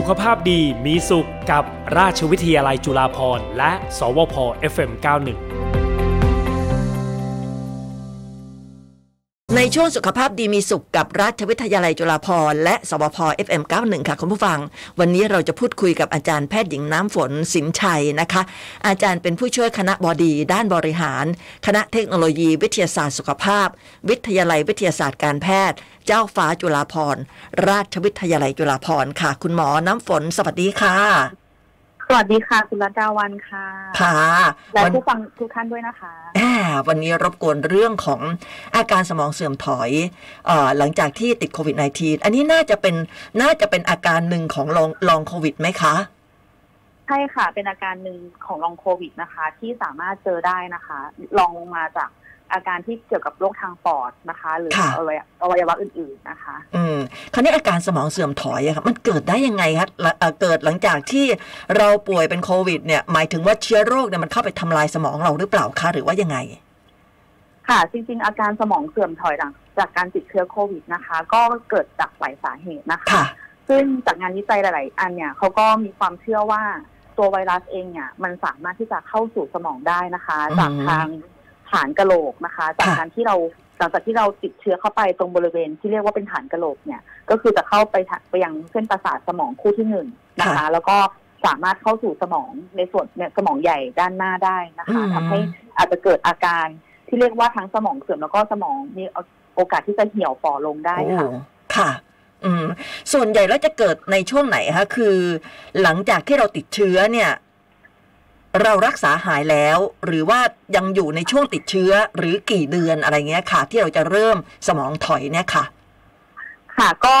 สุขภาพดีมีสุขกับราชวิทยาลัยจุฬาภรณ์และ สวพ FM91 ในช่วงสุขภาพดีมีสุขกับราชวิทยาลัยจุฬาภรณ์และสวพ FM91 ค่ะคุณผู้ฟัง วันนี้เราจะพูดคุยกับอาจารย์แพทย์หญิงน้ำฝนสินชัยนะคะ อาจารย์เป็นผู้ช่วยคณะบดี ด้านบริหาร คณะเทคโนโลยี วิทยาศาสตร์สุขภาพ วิทยาลัยวิทยาศาสตร์การแพทย์ เจ้าฟ้าจุฬาภรณ์ราชวิทยาลัยจุฬาภรณ์ค่ะ คุณหมอน้ำฝนสวัสดีค่ะสวัสดีค่ะ คุณรัตดาวันค่ะ ค่ะ และวันผู้ฟังทุกท่านด้วยนะคะอ่า วันนี้รบกวนเรื่องของอาการสมองเสื่อมถอยเออหลังจากที่ติดโควิด -19 อันนี้น่าจะเป็นน่าจะเป็นอาการหนึ่งของลองลองโควิดไหมคะ ใช่ค่ะ เป็นอาการหนึ่งของลองโควิดนะคะ ที่สามารถเจอได้นะคะลองลงมาจากอาการที่เกี่ยวกับโรคทางปอดนะคะ หรือค่ะอวัยอวัยวะอื่น ๆนะคะ อืมคราวนี้อาการสมองเสื่อมถอยอะค่ะมันเกิดได้ยังไงคะละเอ่อเกิดหลังจากที่เราป่วยเป็นโควิด เนี่ย หมายถึงว่าเชื้อโรคเนี่ยมันเข้าไปทำลายสมองเราหรือเปล่าคะหรือว่ายังไง ค่ะจริงๆ อาการสมองเสื่อมถอยหลังจากการติดเชื้อโควิดนะคะ ก็เกิดจากหลายสาเหตุนะคะค่ะซึ่งจากงานวิจัยหลาย ๆ อันเนี่ยเขาก็มีความเชื่อว่าตัวไวรัสเองเนี่ยมันสามารถที่จะเข้าสู่สมองได้นะคะอืมจากทางฐานกะโหลกนะคะ จากค่ะการที่เราหลังจากที่เราติดเชื้อเข้าไปตรงบริเวณที่เรียกว่าเป็นฐานกะโหลกเนี่ยก็คือจะเข้าไปทะไปยังเส้นประสาทสมองคู่ที่หนึ่งนะคะค่ะแล้วก็สามารถเข้าสู่สมองในส่วนเนี่ยสมองใหญ่ด้านหน้าได้นะคะอืมทำให้อาจจะเกิดอาการ ที่เรียกว่าทั้งสมองเสื่อมแล้วก็สมองมีโอกาสที่จะเหี่ยวฝ่อลงได้โอ้ค่ะ ค่ะอืมส่วนใหญ่แล้วจะเกิดในช่วงไหนคะคือ หลังจากที่เราติดเชื้อเนี่ย เรารักษาหายแล้ว หรือว่ายังอยู่ในช่วงติดเชื้อหรือกี่เดือนอะไรเงี้ยค่ะ ที่เราจะเริ่มสมองถอยเนี่ยค่ะ ค่ะก็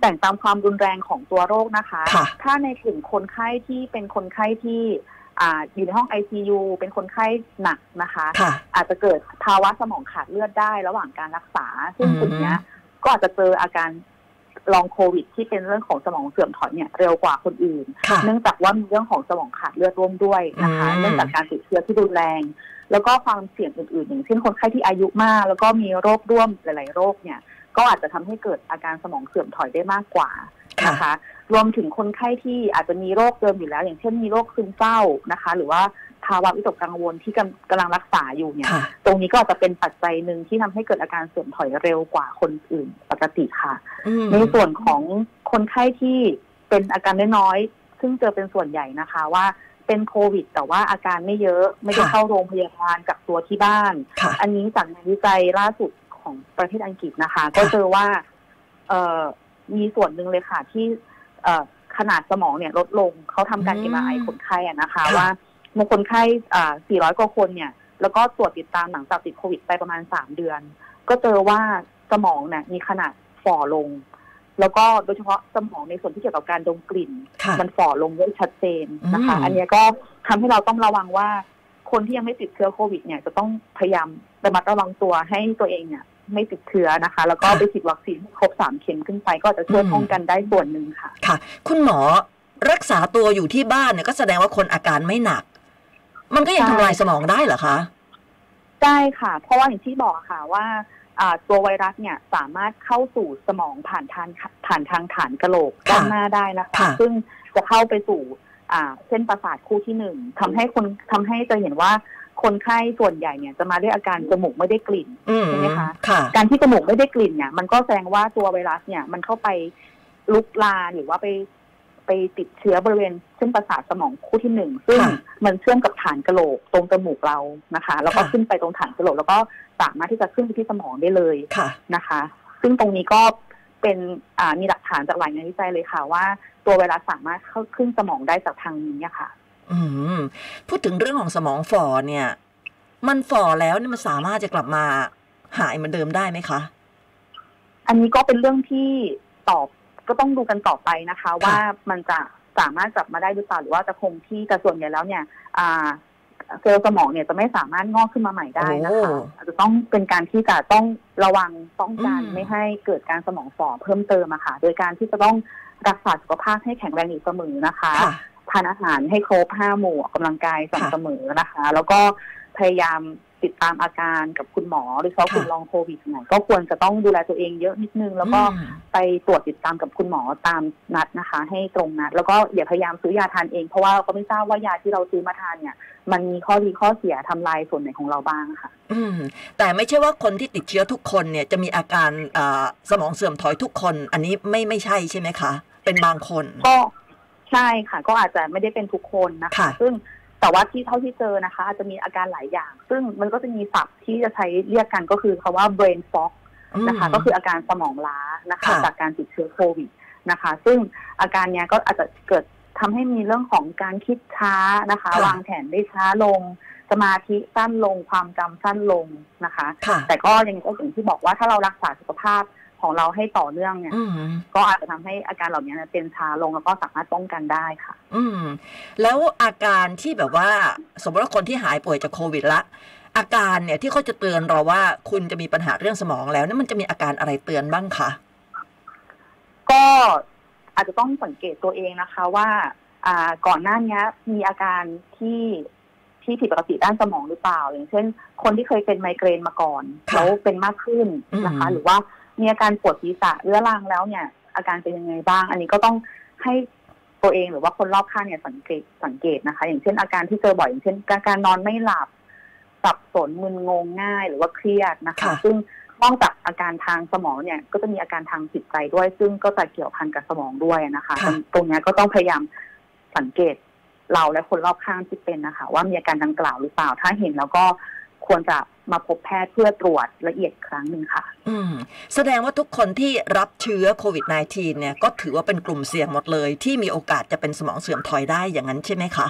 แบ่งตามความรุนแรงของตัวโรคนะคะค่ะถ้าในกลุ่มคนไข้ที่เป็นคนไข้ที่ อ่าอยู่ในห้อง ICU เป็นคนไข้หนักนะคะค่ะอาจจะเกิดภาวะสมองขาดเลือดได้ระหว่างการรักษา ซึ่งอืมกลุ่มเนี้ยก็อาจจะเจออาการ Long COVID ที่เป็นเรื่องของสมองเสื่อมถอยเนี่ยเร็วกว่าคนอื่นค่ะเนื่องจากว่ามีเรื่องของสมองขาดเลือดร่วมด้วยนะคะอืมเนื่องจากการติดเชื้อที่รุนแรง แล้วก็ความเสี่ยงอื่นๆ อย่างเช่นคนไข้ที่อายุมาก แล้วก็มีโรคร่วมหลาย ๆ โรคเนี่ย ก็อาจจะทำให้เกิดอาการสมองเสื่อมถอยได้มากกว่าค่ะนะคะ รวมถึงคนไข้ที่อาจจะมีโรคเดิมอยู่แล้ว อย่างเช่นมีโรคซึมเศร้านะคะ หรือว่าภาวะวิตกกังวลที่กำกำลังรักษาอยู่เนี่ยค่ะตรงนี้ก็อาจจะเป็นปัจจัยหนึ่งที่ทำให้เกิดอาการเสื่อมถอยเร็วกว่าคนอื่นปกติค่ะอืมในส่วนของคนไข้ที่เป็นอาการน้อยๆซึ่งเจอเป็นส่วนใหญ่นะคะว่าเป็นโควิด แต่ว่าอาการไม่เยอะไม่ได้ค่ะเข้าโรงพยาบาลกักตัวที่บ้านค่ะอันนี้จากงานวิจัยล่าสุดของประเทศอังกฤษนะคะ ก็เจอว่าเอ่อมีส่วนหนึ่งเลยค่ะที่เอ่อ ขนาดสมองเนี่ยลดลงเขาทำการอืม MRI คนไข้อะนะคะค่ะว่าในคนไข้อ่า400 กว่าคนเนี่ย แล้วก็ตรวจติดตามหลังจากติดโควิดไปประมาณ 3 เดือน ก็เจอว่าสมองเนี่ยมีขนาดฝ่อลง แล้วก็โดยเฉพาะสมองในส่วนที่เกี่ยวกับการดมกลิ่นค่ะมันฝ่อลงได้ชัดเจนนะคะอืมอันเนี้ยก็ทำให้เราต้องระวังว่าคนที่ยังไม่ติดเชื้อโควิดเนี่ยจะต้องพยายามระมัดระวังตัวให้ตัวเองเนี่ย ไม่ติดเชื้อนะคะ แล้วก็ไปฉีดวัคซีนให้ครบสามเข็มขึ้นไปก็จะช่วยป้องกันได้ส่วนหนึ่งค่ะ ค่ะ คุณหมอรักษาตัวอยู่ที่บ้านเนี่ยก็แสดงว่าคนอาการไม่หนัก มันก็ยังใช่ทำลายสมองได้เหรอคะได้ค่ะ เพราะว่าอย่างที่บอกค่ะว่าอ่าตัวไวรัสเนี่ยสามารถเข้าสู่สมองผ่านทางผ่านทางฐานกะโหลกค่ะด้านหน้าได้นะคะค่ะซึ่งจะเข้าไปสู่อ่าเส้นประสาทคู่ที่หนึ่งทำให้คนทำให้จะเห็นว่า คนไข้ส่วนใหญ่เนี่ยจะมาด้วยอาการจมูกไม่ได้กลิ่นอืมใช่ไหมคะค่ะการที่จมูกไม่ได้กลิ่นเนี่ยมันก็แสดงว่าตัวไวรัสเนี่ยมันเข้าไปลุกลามหรือว่าไปไปติดเชื้อบริเวณเส้นประสาทสมองคู่ที่หนึ่งซึ่งค่ะมันเชื่อมกับฐานกะโหลกตรงจมูกเรานะคะ แล้วก็ค่ะขึ้นไปตรงฐานกะโหลก แล้วก็สามารถที่จะขึ้นไปที่สมองได้เลยค่ะนะคะ ซึ่งตรงนี้ก็เป็นอ่ามีหลักฐานจากหลายงานวิจัยเลยค่ะว่า ตัวไวรัสสามารถเข้าขึ้นสมองได้จากทางนี้อะค่ะอืม พูดถึงเรื่องของสมองฝ่อเนี่ย มันฝ่อแล้วเนี่ยมันสามารถจะกลับมาหายเหมือนเดิมได้ไหมคะ อันนี้ก็เป็นเรื่องที่ตอบก็ต้องดูกันต่อไปนะคะ ว่ามันจะสามารถกลับมาได้หรือเปล่าหรือว่าจะคงที่แต่ส่วนใหญ่แล้วเนี่ย อ่าเซลล์สมองเนี่ยจะไม่สามารถงอกขึ้นมาใหม่ได้นะคะโอ้อาจจะต้องเป็นการที่จะต้องระวังป้องกันอืมไม่ให้เกิดการสมองฝ่อเพิ่มเติมอะค่ะ โดยการที่จะต้องรักษาสุขภาพให้แข็งแรงอยู่เสมอนะคะค่ะ ทานอาหารให้ครบห้าหมู่ออกกำลังกายสม่ำเสมอนะคะ แล้วก็พยายามติดตามอาการกับคุณหมอหรือเขาค่ะคุณลองโควิดเนี่ยก็ควรจะต้องดูแลตัวเองเยอะนิดนึง แล้วก็อืมไปตรวจติดตามกับคุณหมอตามนัดนะคะ ให้ตรงนัด แล้วก็อย่าพยายามซื้อยาทานเอง เพราะว่าเราก็ไม่ทราบว่ายาที่เราซื้อมาทานเนี่ย มันมีข้อดีข้อเสียทำลายส่วนไหนของเราบ้างค่ะ อืมแต่ไม่ใช่ว่าคนที่ติดเชื้อทุกคนเนี่ยจะมีอาการอ่าสมองเสื่อมถอยทุกคน อันนี้ไม่ไม่ใช่ใช่ไหมคะ เป็นบางคนก็ ใช่ค่ะก็อาจจะไม่ได้เป็นทุกคนนะคะค่ะซึ่งแต่ว่าที่เท่าที่เจอนะคะ อาจจะมีอาการหลายอย่าง ซึ่งมันก็จะมีศัพท์ที่จะใช้เรียกกันก็คือคาว่า brain fog นะคะมก็คืออาการสมองล้านะคะค่ะจากการติดเชื้อโควิดนะคะ ซึ่งอาการเนี้ยก็อาจจะเกิดทำให้มีเรื่องของการคิดช้านะคะค่ะวางแผนได้ช้าลง สมาธิสั้นลงความจำสั้นลงนะคะค่ะแต่ก็ยังก็อย่างที่บอกว่าถ้าเรารักษาสุขภาพ ของเราให้ต่อเนื่องเนี่ยอืมก็อาจจะทำให้อาการเหล่านี้เป็นช้าลงแล้วก็สามารถป้องกันได้ค่ะ อืม แล้วอาการที่แบบว่า สมมติว่าคนที่หายป่วยจากโควิดละ อาการเนี่ยที่เขาจะเตือนเราว่าคุณจะมีปัญหาเรื่องสมองแล้วนั่นมันจะมีอาการอะไรเตือนบ้างคะก็อาจจะต้องสังเกตตัวเองนะคะว่าอ่าก่อนหน้านี้มีอาการที่ที่ผิดปกติด้านสมองหรือเปล่า อย่างเช่น คนที่เคยเป็นไมเกรนมาก่อนค่ะแล้วเป็นมากขึ้นนะคะอืมหรือว่า มีอาการปวดศีรษะเรื้อรังแล้วเนี่ย อาการเป็นยังไงบ้าง อันนี้ก็ต้องให้ตัวเองหรือว่าคนรอบข้างเนี่ยสังเกตสังเกตนะคะ อย่างเช่นอาการที่เจอบ่อยอย่างเช่นการการนอนไม่หลับสับสนมึนงงง่ายหรือว่าเครียดนะคะค่ะซึ่งนอกจากอาการทางสมองเนี่ย ก็จะมีอาการทางจิตใจด้วย ซึ่งก็จะเกี่ยวพันกับสมองด้วยนะคะค่ะตรงเนี้ยก็ต้องพยายามสังเกตเราและคนรอบข้างที่เป็นนะคะ ว่ามีอาการดังกล่าวหรือเปล่าถ้าเห็นแล้วก็ควรจะ มาพบแพทย์เพื่อตรวจละเอียดอีกครั้งหนึ่งค่ะ อืมแสดงว่าทุกคนที่รับเชื้อโควิด -19 เนี่ยก็ถือว่าเป็นกลุ่มเสี่ยงหมดเลย ที่มีโอกาสจะเป็นสมองเสื่อมถอยได้อย่างนั้นใช่ไหมคะ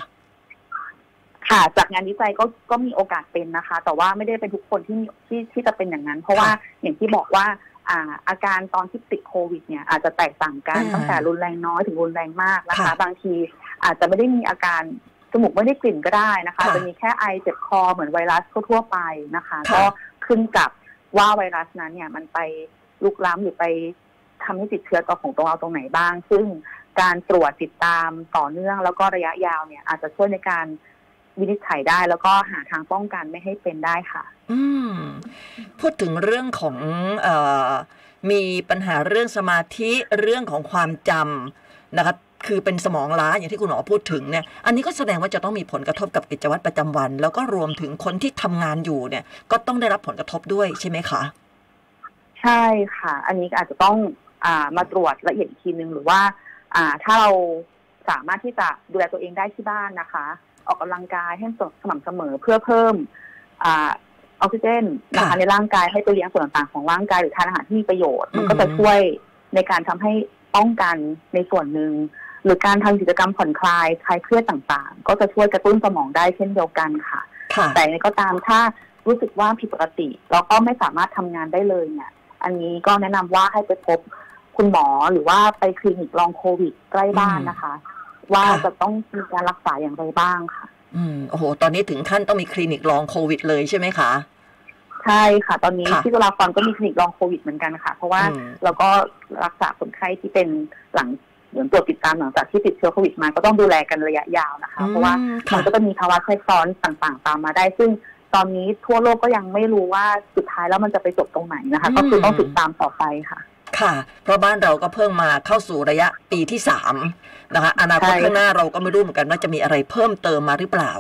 ค่ะ จากงานวิจัยก็ก็มีโอกาสเป็นนะคะ แต่ว่าไม่ได้เป็นทุกคนที่มีที่ที่จะเป็นอย่างนั้น เพราะว่าอย่างที่บอกว่าอ่าอาการตอนที่ติดโควิดเนี่ยอาจจะแตกต่างกันอ่าตั้งแต่รุนแรงน้อยถึงรุนแรงมากนะคะค่ะบางทีอาจจะไม่ได้มีอาการ จมูกไม่ได้กลิ่นก็ได้นะคะค่ะจะมีแค่ไอเจ็บคอเหมือนไวรัสทั่วๆไปนะคะค่ะก็ขึ้นกับว่าไวรัสนั้นเนี่ยมันไปลุกล้ำหรือไปทำให้ติดเชื้อตัวของตัวเราตรงไหนบ้าง ซึ่งการตรวจติดตามต่อเนื่องแล้วก็ระยะยาวเนี่ย อาจจะช่วยในการวินิจฉัยได้แล้วก็หาทางป้องกันไม่ให้เป็นได้ค่ะ อืม พูดถึงเรื่องของเออมีปัญหาเรื่องสมาธิเรื่องของความจำนะคะ คือเป็นสมองล้าอย่างที่คุณหมอพูดถึงเนี่ยอันนี้ก็แสดงว่าจะต้องมีผลกระทบกับกิจวัตรประจำวัน แล้วก็รวมถึงคนที่ทำงานอยู่เนี่ย ก็ต้องได้รับผลกระทบด้วยใช่ไหมคะ ใช่ค่ะ อันนี้อาจจะต้องอามาตรวจละเอียดอีกทีนึงหรือว่า อ่าถ้าเราสามารถที่จะดูแลตัวเองได้ที่บ้านนะคะ ออกกำลังกายให้สม่ำเสมอเพื่อเพิ่มอ่าออกซิเจนนะคะค่ะในร่างกายให้ไปเลี้ยงส่วนต่างๆของร่างกายหรือทานอาหารที่มีประโยชน์ มันก็อืมจะช่วยในการทำให้ป้องกันในส่วนหนึ่ง หรือการทำกิจกรรมผ่อนคลายคลายเครียดต่างๆ ก็จะช่วยกระตุ้นสมองได้เช่นเดียวกันค่ะค่ะแต่ยังไงก็ตามถ้ารู้สึกว่าผิดปกติแล้วก็ไม่สามารถทำงานได้เลยเนี่ย อันนี้ก็แนะนำว่าให้ไปพบคุณหมอหรือว่าไปคลินิกลองโควิดใกล้บ้านนะคะ ว่าค่ะจะต้องมีการรักษาอย่างไรบ้างค่ะ อืมโอ้โห ตอนนี้ถึงขั้นต้องมีคลินิกลองโควิด เลยใช่ไหมคะใช่ค่ะ ตอนนี้ค่ะที่จุฬาภรณ์ก็มีคลินิกลองโควิดเหมือนกันค่ะ เพราะว่าอืมเราก็รักษาคนไข้ที่เป็นหลัง เหมือนตรวจติดตามหลังจากที่ติดเชื้อโควิดมาก็ต้องดูแลกันระยะยาวนะคะ เพราะว่าอืมมัค่ะนก็จะมีภาวะแทรกซ้อนต่างๆ ตามมาได้ ซึ่งตอนนี้ทั่วโลกก็ยังไม่รู้ว่าสุดท้ายแล้วมันจะไปจบตรงไหนนะคะอืมก็คือต้องติดตามต่อไปค่ะค่ะ เพราะบ้านเราก็เพิ่งมาเข้าสู่ระยะปีที่สามนะคะอนาคตใช่ข้างหน้าเราก็ไม่รู้เหมือนกันว่าจะมีอะไรเพิ่มเติมมาหรือเปล่า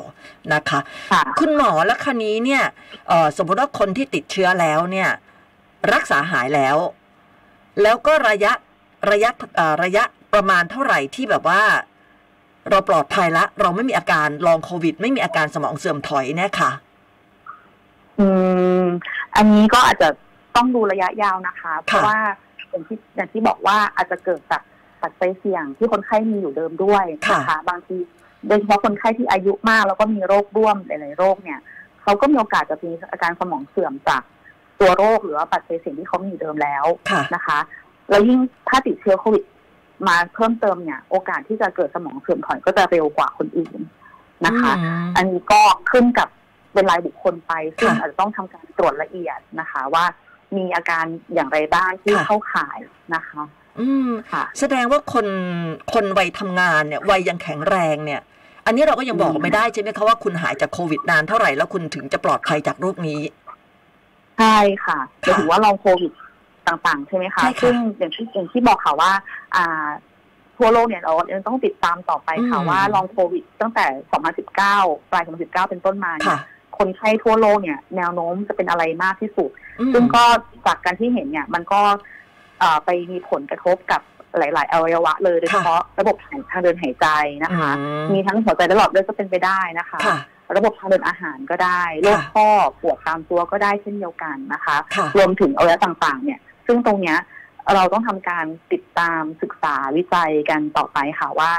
นะคะค่ะคุณหมอและคันนี้เนี่ยเอ่อสมมติว่าคนที่ติดเชื้อแล้วเนี่ย รักษาหายแล้ว แล้วก็ระยะระยะเอ่อระยะ ประมาณเท่าไหร่ที่แบบว่า เราปลอดภัยละ เราไม่มีอาการลองโควิด ไม่มีอาการสมองเสื่อมถอยเนี่ยค่ะ อืม อันนี้ก็อาจจะต้องดูระยะยาวนะคะ เพราะค่ะว่าอย่างที่อย่างที่บอกว่าอาจจะเกิดจากปัจจัยเสี่ยงที่คนไข้มีอยู่เดิมด้วยนะคะบางทีโดยเฉพาะคนไข้ที่อายุมาก แล้วก็มีโรคร่วมหลายๆโรคเนี่ยเขาก็มีโอกาสจะมีอาการสมองเสื่อมจากตัวโรคหรือว่าปัจจัยเสี่ยงที่เขามีอยู่เดิมแล้วค่ะนะคะแล้วยิ่งถ้าติดเชื้อโควิด มาเพิ่มเติมเนี่ย โอกาสที่จะเกิดสมองเสื่อมถอยก็จะเร็วกว่าคนอื่นนะคะอืมอันนี้ก็ขึ้นกับเป็นรายบุคคลไปซึ่งค่ะอาจจะต้องทำการตรวจละเอียดนะคะ ว่ามีอาการอย่างไรบ้างที่ค่ะเข้าข่ายนะคะ อืมค่ะ แสดงว่าคนคนวัยทำงานเนี่ยวัยยังแข็งแรงเนี่ย อันนี้เราก็ยังบอกไม่ได้ใช่ไหมคะว่าคุณหายจากโควิดนานเท่าไหร่แล้วคุณถึงจะปลอดภัยจากโรคนี้ใช่ค่ะค่ะจะถือว่าลองโควิด ต่างๆ ใช่ไหมคะใช่ค่ะซึ่งอย่างที่อย่างที่บอกค่ะว่า อ่า ทั่วโลกเนี่ยเรายังต้องติดตามต่อไปค่ะอืมว่าลองโควิด ตั้งแต่ 2019 ปลาย 2019 เป็นต้นมาเนี่ค่ะยคนไข้ทั่วโลกเนี่ยแนวโน้มจะเป็นอะไรมากที่สุดอืมซึ่งก็จากการที่เห็นเนี่ย มันก็เอ่อไปมีผลกระทบกับหลาย ๆ อวัยวะเลยโดยเฉพาะระบบทางเดินหายใจนะคะอืมมีทั้งหัวใจและหลอดเลือดก็เป็นไปได้นะคะค่ะระบบทางเดินอาหารก็ได้โรคข้อปวดตามตัวก็ได้เช่นเดียวกันนะคะค่ะรวมถึงอวัยวะต่าง ๆ เนี่ย ซึ่งตรงเนี้ยเราต้องทำการติดตามศึกษาวิจัยกันต่อไปค่ะว่า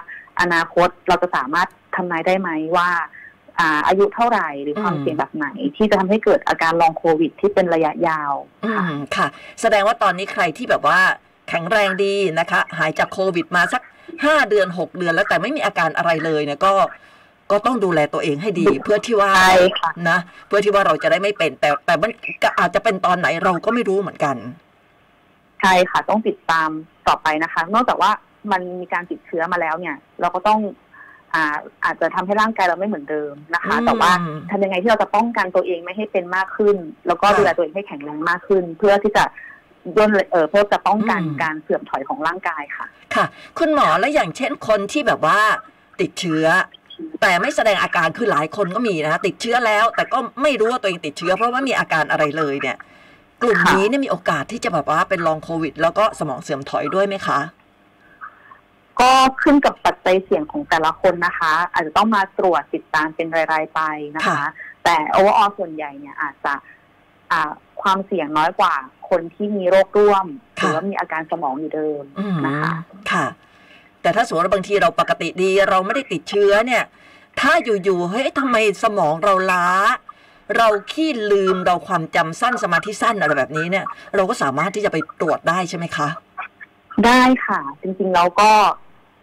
อนาคตเราจะสามารถทำนายได้ไหมว่าอ่าอายุเท่าไหร่หรือความอืมเสี่ยงแบบไหน ที่จะทำให้เกิดอาการลองโควิด ที่เป็นระยะยาวอืค่ะมค่ะ แสดงว่าตอนนี้ใครที่แบบว่าแข็งแรงดีนะคะ หายจากโควิดมาสักห้าเดือนหกเดือนแล้วแต่ไม่มีอาการอะไรเลยเนี่ยก็ก็ต้องดูแลตัวเองให้ดี เพื่อที่ว่าใช่ค่ะนะ เพื่อที่ว่าเราจะได้ไม่เป็น แต่แต่มันก็อาจจะเป็นตอนไหนเราก็ไม่รู้เหมือนกัน ใช่ค่ะต้องติดตามต่อไปนะคะ นอกจากว่ามันมีการติดเชื้อมาแล้วเนี่ย เราก็ต้องอ่าอาจจะทำให้ร่างกายเราไม่เหมือนเดิมนะคะอืมแต่ว่าทำยังไงที่เราจะป้องกันตัวเองไม่ให้เป็นมากขึ้น แล้วก็ค่ะดูแลตัวเองให้แข็งแรงมากขึ้น เพื่อที่จะย่นเออเพื่อจะป้องกันอืมการเสื่อมถอยของร่างกายค่ะ ค่ะ คุณหมอแล้วอย่างเช่นคนที่แบบว่าติดเชื้อ แต่ไม่แสดงอาการคือหลายคนก็มีนะคะติดเชื้อแล้ว แต่ก็ไม่รู้ว่าตัวเองติดเชื้อ เพราะว่ามีอาการอะไรเลยเนี่ย กลุ่มค่ะนี้เนี่ยมีโอกาสที่จะแบบว่าเป็น Long COVID แล้วก็สมองเสื่อมถอยด้วยไหมคะ ก็ขึ้นกับปัจจัยเสี่ยงของแต่ละคนนะคะ อาจจะต้องมาตรวจติดตามเป็นราย ๆ ไปนะคะค่ะแต่ overall ส่วนใหญ่เนี่ยอาจจะอ่าความเสี่ยงน้อยกว่าคนที่มีโรคร่วมหรือว่ามีอาการสมองอยู่เดิมอืมนะคะค่ะ แต่ถ้าสมมติว่าบางทีเราปกติดีเราไม่ได้ติดเชื้อเนี่ย ถ้าอยู่ๆเฮ้ยทำไมสมองเราล้า เราขี้ลืมเราความจำสั้นสมาธิสั้นอะไรแบบนี้เนี่ย เราก็สามารถที่จะไปตรวจได้ใช่ไหมคะ ได้ค่ะ จริงๆแล้วก็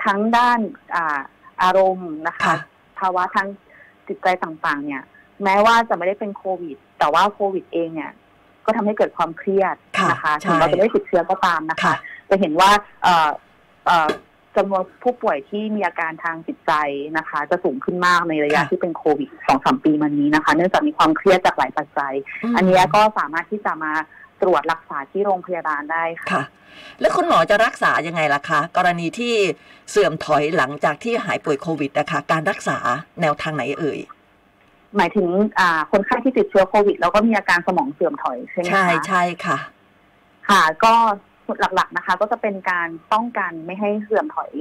ทั้งด้านอาอารมณ์นะคะค่ะภาวะทางจิตใจต่างๆ เนี่ย แม้ว่าจะไม่ได้เป็นโควิด แต่ว่าโควิดเองเนี่ย ก็ทำให้เกิดความเครียดค่ะนะคะใช่ถึงเราจะไม่ได้ติดเชื้อก็ตามนะคะค่ะจะเห็นว่าเอ่อเอ่อ จำนวนผู้ป่วยที่มีอาการทางจิตใจนะคะ จะสูงขึ้นมากในระยะค่ะที่เป็นโควิดสองสามปีมานี้นะคะ เนื่องจากมีความเครียดจากหลายปัจจัย อันเนี้ยก็สามารถที่จะมาตรวจรักษาที่โรงพยาบาลได้ค่ะค่ะ แล้วคุณหมอจะรักษายังไงล่ะคะ กรณีที่เสื่อมถอยหลังจากที่หายป่วยโควิดนะคะ การรักษาแนวทางไหนเอ่ย หมายถึงอ่าคนไข้ที่ติดเชื้อโควิด แล้วก็มีอาการสมองเสื่อมถอยใช่ไหมคะ ใช่ใช่ค่ะ ค่ะ ก็ หลักๆนะคะ ก็จะเป็นการป้องกันไม่ให้เสื่อมถอย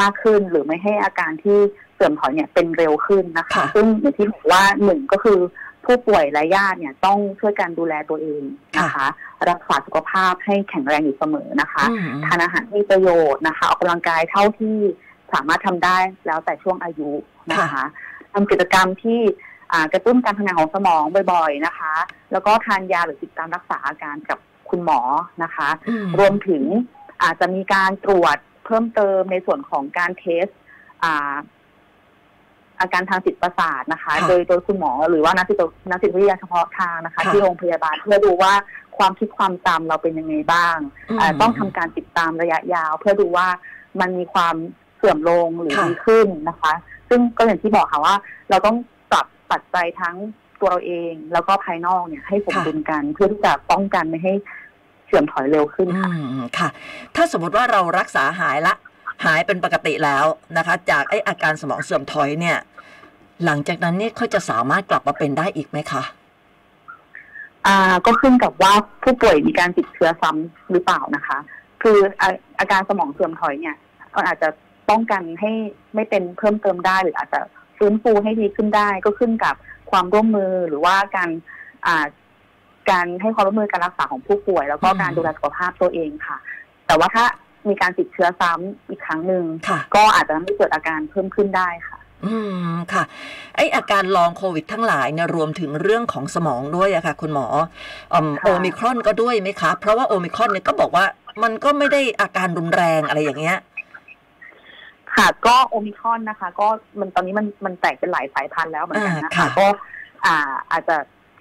มากขึ้น หรือไม่ให้อาการที่เสื่อมถอยเนี่ยเป็นเร็วขึ้นนะคะค่ะซึ่งอย่างที่บอกว่าหนึ่งก็คือผู้ป่วยและญาติเนี่ยต้องช่วยกันดูแลตัวเองนะคะ รักษาสุขภาพให้แข็งแรงอยู่เสมอนะคะอืมทานอาหารที่มีประโยชน์นะคะออกกำลังกายเท่าที่สามารถทำได้แล้วแต่ช่วงอายุนะคะทำกิจกรรมที่อ่ากระตุ้นการทำงานของสมองบ่อย ๆนะคะ แล้วก็ทานยาหรือติดตามรักษาอาการกับ คุณหมอนะคะอืมรวมถึงอาจจะมีการตรวจเพิ่มเติมในส่วนของการเทสอ่าอาการทางจิตประสาทนะคะค่ะโดยโดยคุณหมอหรือว่านักจิตนักจิตวิทยาเฉพาะทางนะคะค่ะที่โรงพยาบาลเพื่อดูว่าความคิดความจำเราเป็นยังไงบ้างอืมอ่าต้องทำการติดตามระยะยาว เพื่อดูว่ามันมีความเสื่อมลงหรือค่ะดีขึ้นนะคะ ซึ่งก็อย่างที่บอกค่ะว่า เราต้องปรับปัจจัยทั้ง ตัวเราเองแล้วก็ภายนอกเนี่ยให้สมดุลกัน เพื่อที่จะป้องกันไม่ให้เสื่อมถอยเร็วขึ้นอืค่ะมค่ะ ถ้าสมมติว่าเรารักษาหายละหายเป็นปกติแล้วนะคะ จากไออาการสมองเสื่อมถอยเนี่ย หลังจากนั้นเนี่ยเขาจะสามารถกลับมาเป็นได้อีกไหมคะอ่าก็ขึ้นกับว่าผู้ป่วยมีการติดเชื้อซ้ำหรือเปล่านะคะ คืออาอาการสมองเสื่อมถอยเนี่ยมันอาจจะป้องกันให้ไม่เป็นเพิ่มเติมได้หรืออาจจะฟื้นฟูให้ดีขึ้นได้ก็ขึ้นกับ ความร่วมมือหรือว่าการอ่าการให้ความร่วมมือการรักษาของผู้ป่วย แล้วก็อืมการดูแลสุขภาพตัวเองค่ะ แต่ว่าถ้ามีการติดเชื้อซ้ำอีกครั้งหนึ่งค่ะก็อาจจะทำให้เกิดอาการเพิ่มขึ้นได้ค่ะ อืมค่ะ ไออาการลองโควิดทั้งหลายเนี่ยรวมถึงเรื่องของสมองด้วยอะค่ะ คุณหมออืมค่ะโอมิครอนก็ด้วยไหมคะ เพราะว่าโอมิครอนเนี่ยก็บอกว่ามันก็ไม่ได้อาการรุนแรงอะไรอย่างเงี้ย ค่ะก็โอมิครอนนะคะ ก็มันตอนนี้มันมันแตกเป็นหลายสายพันธุ์แล้วเหมือนกันนะอ่าค่ะคะก็อ่าอาจจะ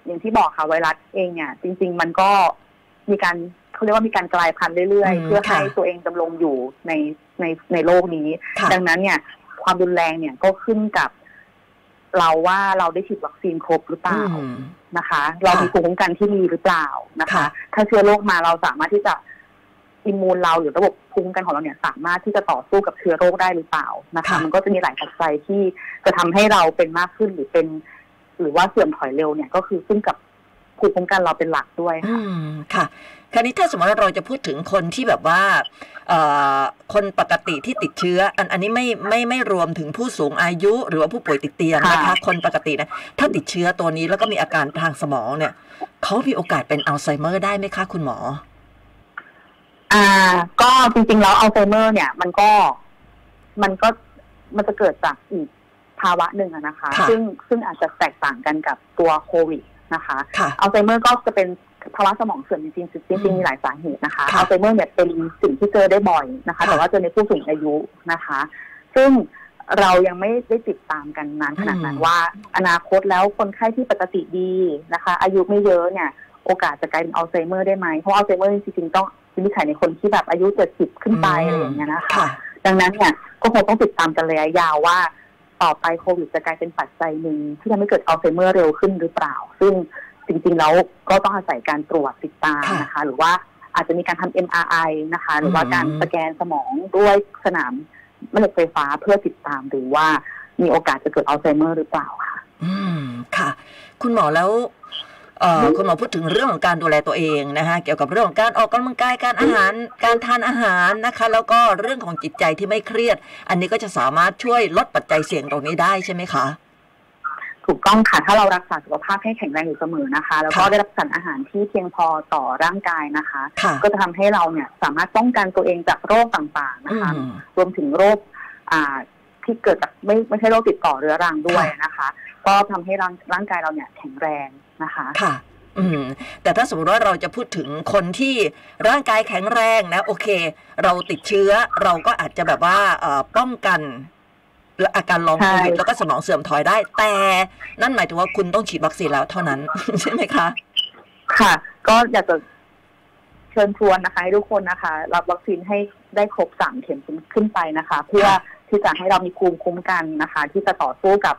อย่างที่บอกค่ะไวรัสเองเนี่ยจริง ๆ มันก็มีการเขาเรียกว่ามีการกลายพันธุ์เรื่อยอืมๆเพื่อให้ค่ะตัวเองดำรงอยู่ในในในโลกนี้ค่ะดังนั้นเนี่ยคความรุนแรงเนี่ยก็ขึ้นกับ เราว่าเราได้ฉีดวัคซีนครบหรือเปล่าอืมนะคะ เรามีภูมิคุ้มกันที่ดีหรือเปล่านะคะค่ะถ้าเชื้อโรคมาเราสามารถที่จะ อิมมูนเราหรือระบบภูมิคุ้มกันของเราเนี่ยสามารถที่จะต่อสู้กับเชื้อโรคได้หรือเปล่านะคะค่ะมันก็จะมีหลายปัจจัยที่จะทำให้เราเป็นมากขึ้นหรือเป็น หรือว่าเสื่อมถอยเร็วเนี่ยก็คือขึ้นกับภูมิคุ้มกันเราเป็นหลักด้วยอืค่ะมค่ะคราวนี้ถ้าสมมติว่าเราจะพูดถึงคนที่แบบว่าเอ่อคนปกติที่ติดเชื้อ อันอันนี้ไม่ไม่ไม่รวมถึงผู้สูงอายุ หรือว่าผู้ป่วยติดเตียงนะคะค่ะคนปกตินะถ้าติดเชื้อตัวนี้แล้วก็มีอาการทางสมองเนี่ยเขามีโอกาสเป็นอัลไซเมอร์ได้ไหมคะคุณหมอ อ่า ก็จริงๆแล้วอัลไซเมอร์ เนี่ย มันก็มันก็มันจะเกิดจากอีกภาวะหนึ่งอะนะคะค่ะซึ่งซึ่งอาจจะแตกต่างกันกับตัวโควิดนะคะค่ะอัลไซเมอร์ก็จะเป็นภาวะสมองเสื่อมจริงๆจริงๆมีหลายสาเหตุนะคะค่ะอัลไซเมอร์เนี่ยเป็นสิ่งที่เจอได้บ่อยนะคะค่ะแต่ว่าเจอในผู้สูงอายุนะคะ ซึ่งเรายังไม่ได้ติดตามกันนานขนาดนั้นอืมว่า อนาคตแล้วคนไข้ที่ปกติดีนะคะ อายุไม่เยอะเนี่ย โอกาสจะกลายเป็นอัลไซเมอร์ได้ไหมเพราะอัลไซเมอร์จริงๆต้อง วินิจฉัยในคนที่แบบอายุเจ็ดสิบขึ้นไปอะไรอย่างเงี้ยนะคะค่ะดังนั้นเนี่ยก็คงต้องติดตามกันระยะยาวว่า ต่อไปโควิดจะกลายเป็นปัจจัยหนึ่งที่ทำให้เกิดอัลไซเมอร์เร็วขึ้นหรือเปล่า ซึ่งจริงๆแล้วก็ต้องอาศัยการตรวจติดตามค่ะนะคะ หรือว่าอาจจะมีการทำ MRI นะคะ หรือว่าอืมการสแกนสมองด้วยสนามแม่เหล็กไฟฟ้าเพื่อติดตามดูว่ามีโอกาสจะเกิดอัลไซเมอร์หรือเปล่าค่ะ อืมค่ะ คุณหมอแล้วเอ่อ คุณหมอพูดถึงเรื่องของการดูแลตัวเองนะคะเกี่ยวกับเรื่องของการออกกำลังกายการอาหาร การทานอาหารนะคะ แล้วก็เรื่องของจิตใจที่ไม่เครียด อันนี้ก็จะสามารถช่วยลดปัจจัยเสี่ยงตรงนี้ได้ใช่ไหมคะถูกต้องค่ะ ถ้าเรารักษาสุขภาพให้แข็งแรงอยู่เสมอนะคะ แล้วก็ค่ะได้รับสารอาหารที่เพียงพอต่อร่างกายนะคะค่ะก็จะทำให้เราเนี่ยสามารถป้องกันตัวเองจากโรคต่างๆอืนะคะมรวมถึงโรคอ่าที่เกิดจากไม่ไม่ใช่โรคติดต่อเรื้อรังด้วยนะคะ ก็ทำให้ร่างร่างกายเราเนี่ยแข็งแรง นะคะค่ะอืมแต่ถ้าสมมติว่าเราจะพูดถึงคนที่ร่างกายแข็งแรงนะ โอเค เราติดเชื้อเราก็อาจจะแบบว่าเอ่อป้องกันอาการลองใช่โควิดแล้วก็สมองเสื่อมถอยได้ แต่นั่นหมายถึงว่าคุณต้องฉีดวัคซีนแล้วเท่านั้น ใช่ไหมคะ ค่ะ ก็อยากจะเชิญชวนนะคะให้ทุกคนนะคะ รับวัคซีนให้ได้ครบสามเข็มขึ้นไปนะคะ เพื่อที่จะให้เรามีภูมิคุ้มกันนะคะ ที่จะต่อสู้กับ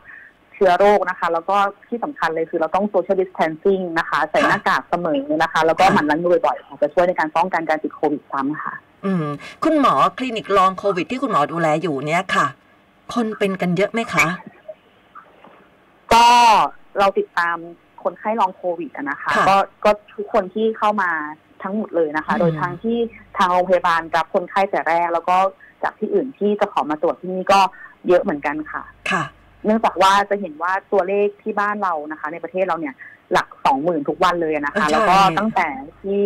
เชื้อโรคนะคะ แล้วก็ที่สำคัญเลยคือเราต้อง social distancing นะคะ ใส่หน้ากากเสมอนะคะ แล้วก็หมั่นล้างมือบ่อยๆค่ะจะช่วยในการป้องกันการติดโควิดซ้ำค่ะ อืม คุณหมอคลินิกลองโควิดที่คุณหมอดูแลอยู่เนี่ยค่ะ คนเป็นกันเยอะไหมคะ ก็เราติดตามคนไข้ลองโควิดอะนะคะค่ะก็ก็ทุกคนที่เข้ามาทั้งหมดเลยนะคะอืมโดยทางที่ทางโรงพยาบาลรับคนไข้แต่แรก แล้วก็จากที่อื่นที่จะขอมาตรวจที่นี่ก็เยอะเหมือนกันค่ะ ค่ะ เนื่องจากว่าจะเห็นว่าตัวเลขที่บ้านเรานะคะ ในประเทศเราเนี่ยหลักสองหมื่นทุกวันเลยนะคะใช่แล้วก็ตั้งแต่ที่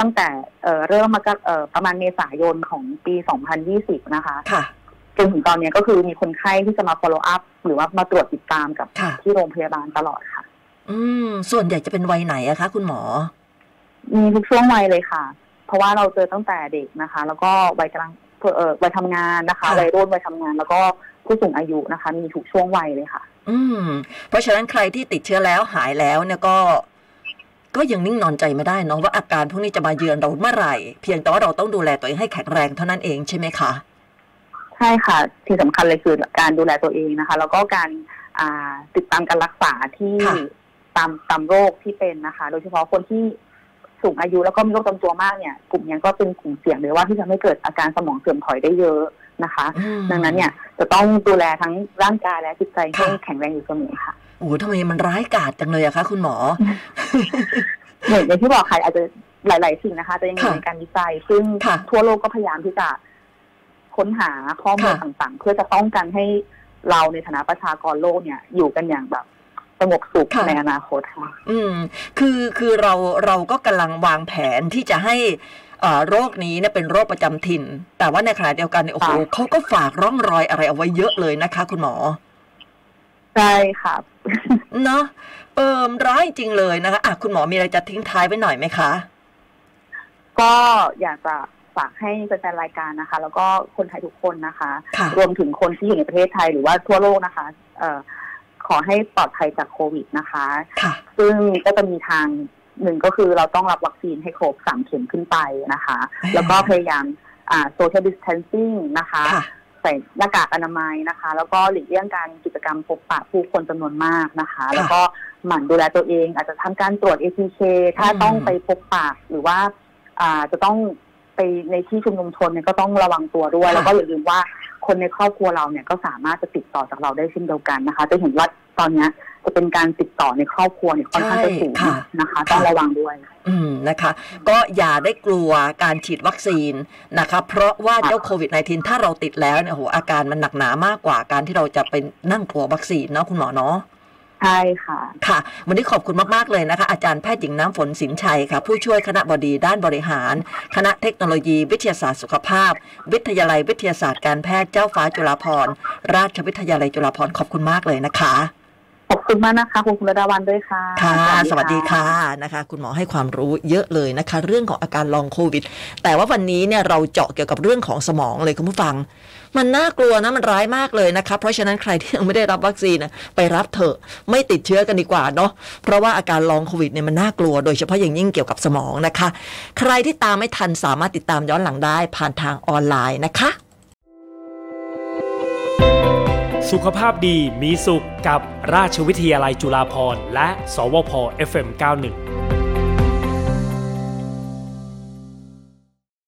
ตั้งแต่เอ่อเริ่มมาก็เอ่อประมาณเมษายนของปี 2020 นะคะค่ะจนถึงตอนนี้ก็คือมีคนไข้ที่จะมา follow up หรือว่ามาตรวจติดตามกับค่ะที่โรงพยาบาลตลอดค่ะ อืม ส่วนใหญ่จะเป็นวัยไหนอะคะ คุณหมอ มีทุกช่วงวัยเลยค่ะ เพราะว่าเราเจอตั้งแต่เด็กนะคะ แล้วก็วัยกำลังเอ่อวัยทำงานนะคะค่ะวัยรุ่นวัยทำงาน แล้วก็ ผู้สูงอายุนะคะ มีทุกช่วงวัยเลยค่ะ อืม เพราะฉะนั้นใครที่ติดเชื้อแล้วหายแล้วเนี่ยก็ ก็ยังนิ่งนอนใจไม่ได้เนาะว่าอาการพวกนี้จะมาเยือนเราเมื่อไหร่ เพียงแต่ว่าเราต้องดูแลตัวเองให้แข็งแรงเท่านั้นเองใช่ไหมคะใช่ค่ะ ที่สำคัญเลยคือการดูแลตัวเองนะคะ แล้วก็การอ่าติดตามการรักษาที่ค่ะตามตามโรคที่เป็นนะคะ โดยเฉพาะคนที่สูงอายุแล้วก็มีโรคประจำตัวมากเนี่ย กลุ่มนี้ก็เป็นกลุ่มเสี่ยงเลยว่าที่จะไม่เกิดอาการสมองเสื่อมถอยได้เยอะ นะคะอืมดังนั้นเนี่ยจะต้องดูแลทั้งร่างกายและจิตใจให้ค่ะแข็งแรงอยู่เสมอค่ะโอ้โหทำไมมันร้ายกาจจังเลยอะคะคุณหมออย่างอย่างที่บอกค่ะอาจจะหลาย ๆ สิ่งนะคะจะยังอยู่ค่ะในการวิจัย ซึ่งค่ะทั่วโลกก็พยายามที่จะค้นหาข้อมูลค่ะต่าง ๆ เพื่อจะป้องกันให้เราในฐานะประชากรโลกเนี่ย อยู่กันอย่างแบบสงบสุขค่ะในอนาคตค่ะ อืม คือคือเราเราก็กำลังวางแผนที่จะให้เอ่อ โรคนี้เนี่ยเป็นโรคประจำถิ่น แต่ว่าในขณะเดียวกันเนี่ยโอ้โหค่ะเขาก็ฝากร่องรอยอะไรเอาไว้เยอะเลยนะคะ คุณหมอใช่ค่ะเนาะเออร้ายจริงเลยนะคะอะคุณหมอมีอะไรจะทิ้งท้ายไว้หน่อยไหมคะ ก็อยากจะฝากให้แฟนๆรายการนะคะ แล้วก็คนไทยทุกคนนะคะค่ะรวมถึงคนที่อยู่ในประเทศไทยหรือว่าทั่วโลกนะคะ เอ่อขอให้ปลอดภัยจากโควิดนะคะค่ะซึ่งก็จะมีทาง หนึ่งก็คือเราต้องรับวัคซีนให้ครบสามเข็มขึ้นไปนะคะอ่าแล้วก็พยายามอ่า social distancing นะคะค่ะใส่ใส่หน้ากากอนามัยนะคะ แล้วก็หลีกเลี่ยงการกิจกรรมพบปะผู้คนจำนวนมากนะคะ แล้วก็หมั่นดูแลตัวเอง อาจจะทำการตรวจ ATK ถ้าอืมต้องไปพบปะหรือว่าอ่าจะต้องไปในที่ชุมนุมชนเนี่ยก็ต้องระวังตัวด้วยค่ะแล้วก็อย่าลืมว่า คนในครอบครัวเราเนี่ยก็สามารถจะติดต่อจากเราได้เช่นเดียวกันนะคะ จะเห็นว่าตอนเนี้ยจะเป็นการติดต่อในครอบครัวเนี่ยค่อนข้างจะสูงใช่ค่ะนะคะต้องระวังด้วย อืมนะคะ ก็อย่าได้กลัวการฉีดวัคซีนนะคะ เพราะว่าเจ้าโควิด -19 ถ้าเราติดแล้วเนี่ยโหอาการมันหนักหนามากกว่าการที่เราจะไปนั่งกลัววัคซีนเนาะคุณหมอเนาะ ใช่ค่ะ ค่ะ วันนี้ขอบคุณมาก ๆ เลยนะคะ อาจารย์แพทย์หญิงน้ำฝนสินชัยค่ะ ผู้ช่วยคณะบดีด้านบริหาร คณะเทคโนโลยี วิทยาศาสตร์สุขภาพ วิทยาลัยวิทยาศาสตร์การแพทย์เจ้าฟ้าจุฬาภรณราชวิทยาลัยจุฬาภรณ์ขอบคุณมากเลยนะคะ ขอบคุณมากนะคะคุณคุณระดาวันด้วยค่ะ ค่ะ สวัสดีค่ะนะคะ คุณหมอให้ความรู้เยอะเลยนะคะ เรื่องของอาการลองโควิด แต่ว่าวันนี้เนี่ยเราเจาะเกี่ยวกับเรื่องของสมองเลยคุณผู้ฟัง มันน่ากลัวนะมันร้ายมากเลยนะคะ เพราะฉะนั้นใครที่ยังไม่ได้รับวัคซีนน่ะไปรับเถอะไม่ติดเชื้อกันดีกว่าเนาะเพราะว่าอาการลองโควิดเนี่ยมันน่ากลัวโดยเฉพาะอย่างยิ่งเกี่ยวกับสมองนะคะ ใครที่ตามไม่ทันสามารถติดตามย้อนหลังได้ผ่านทางออนไลน์นะคะ สุขภาพดีมีสุขกับราชวิทยาลัยจุฬาภรณ์และ สวพ FM91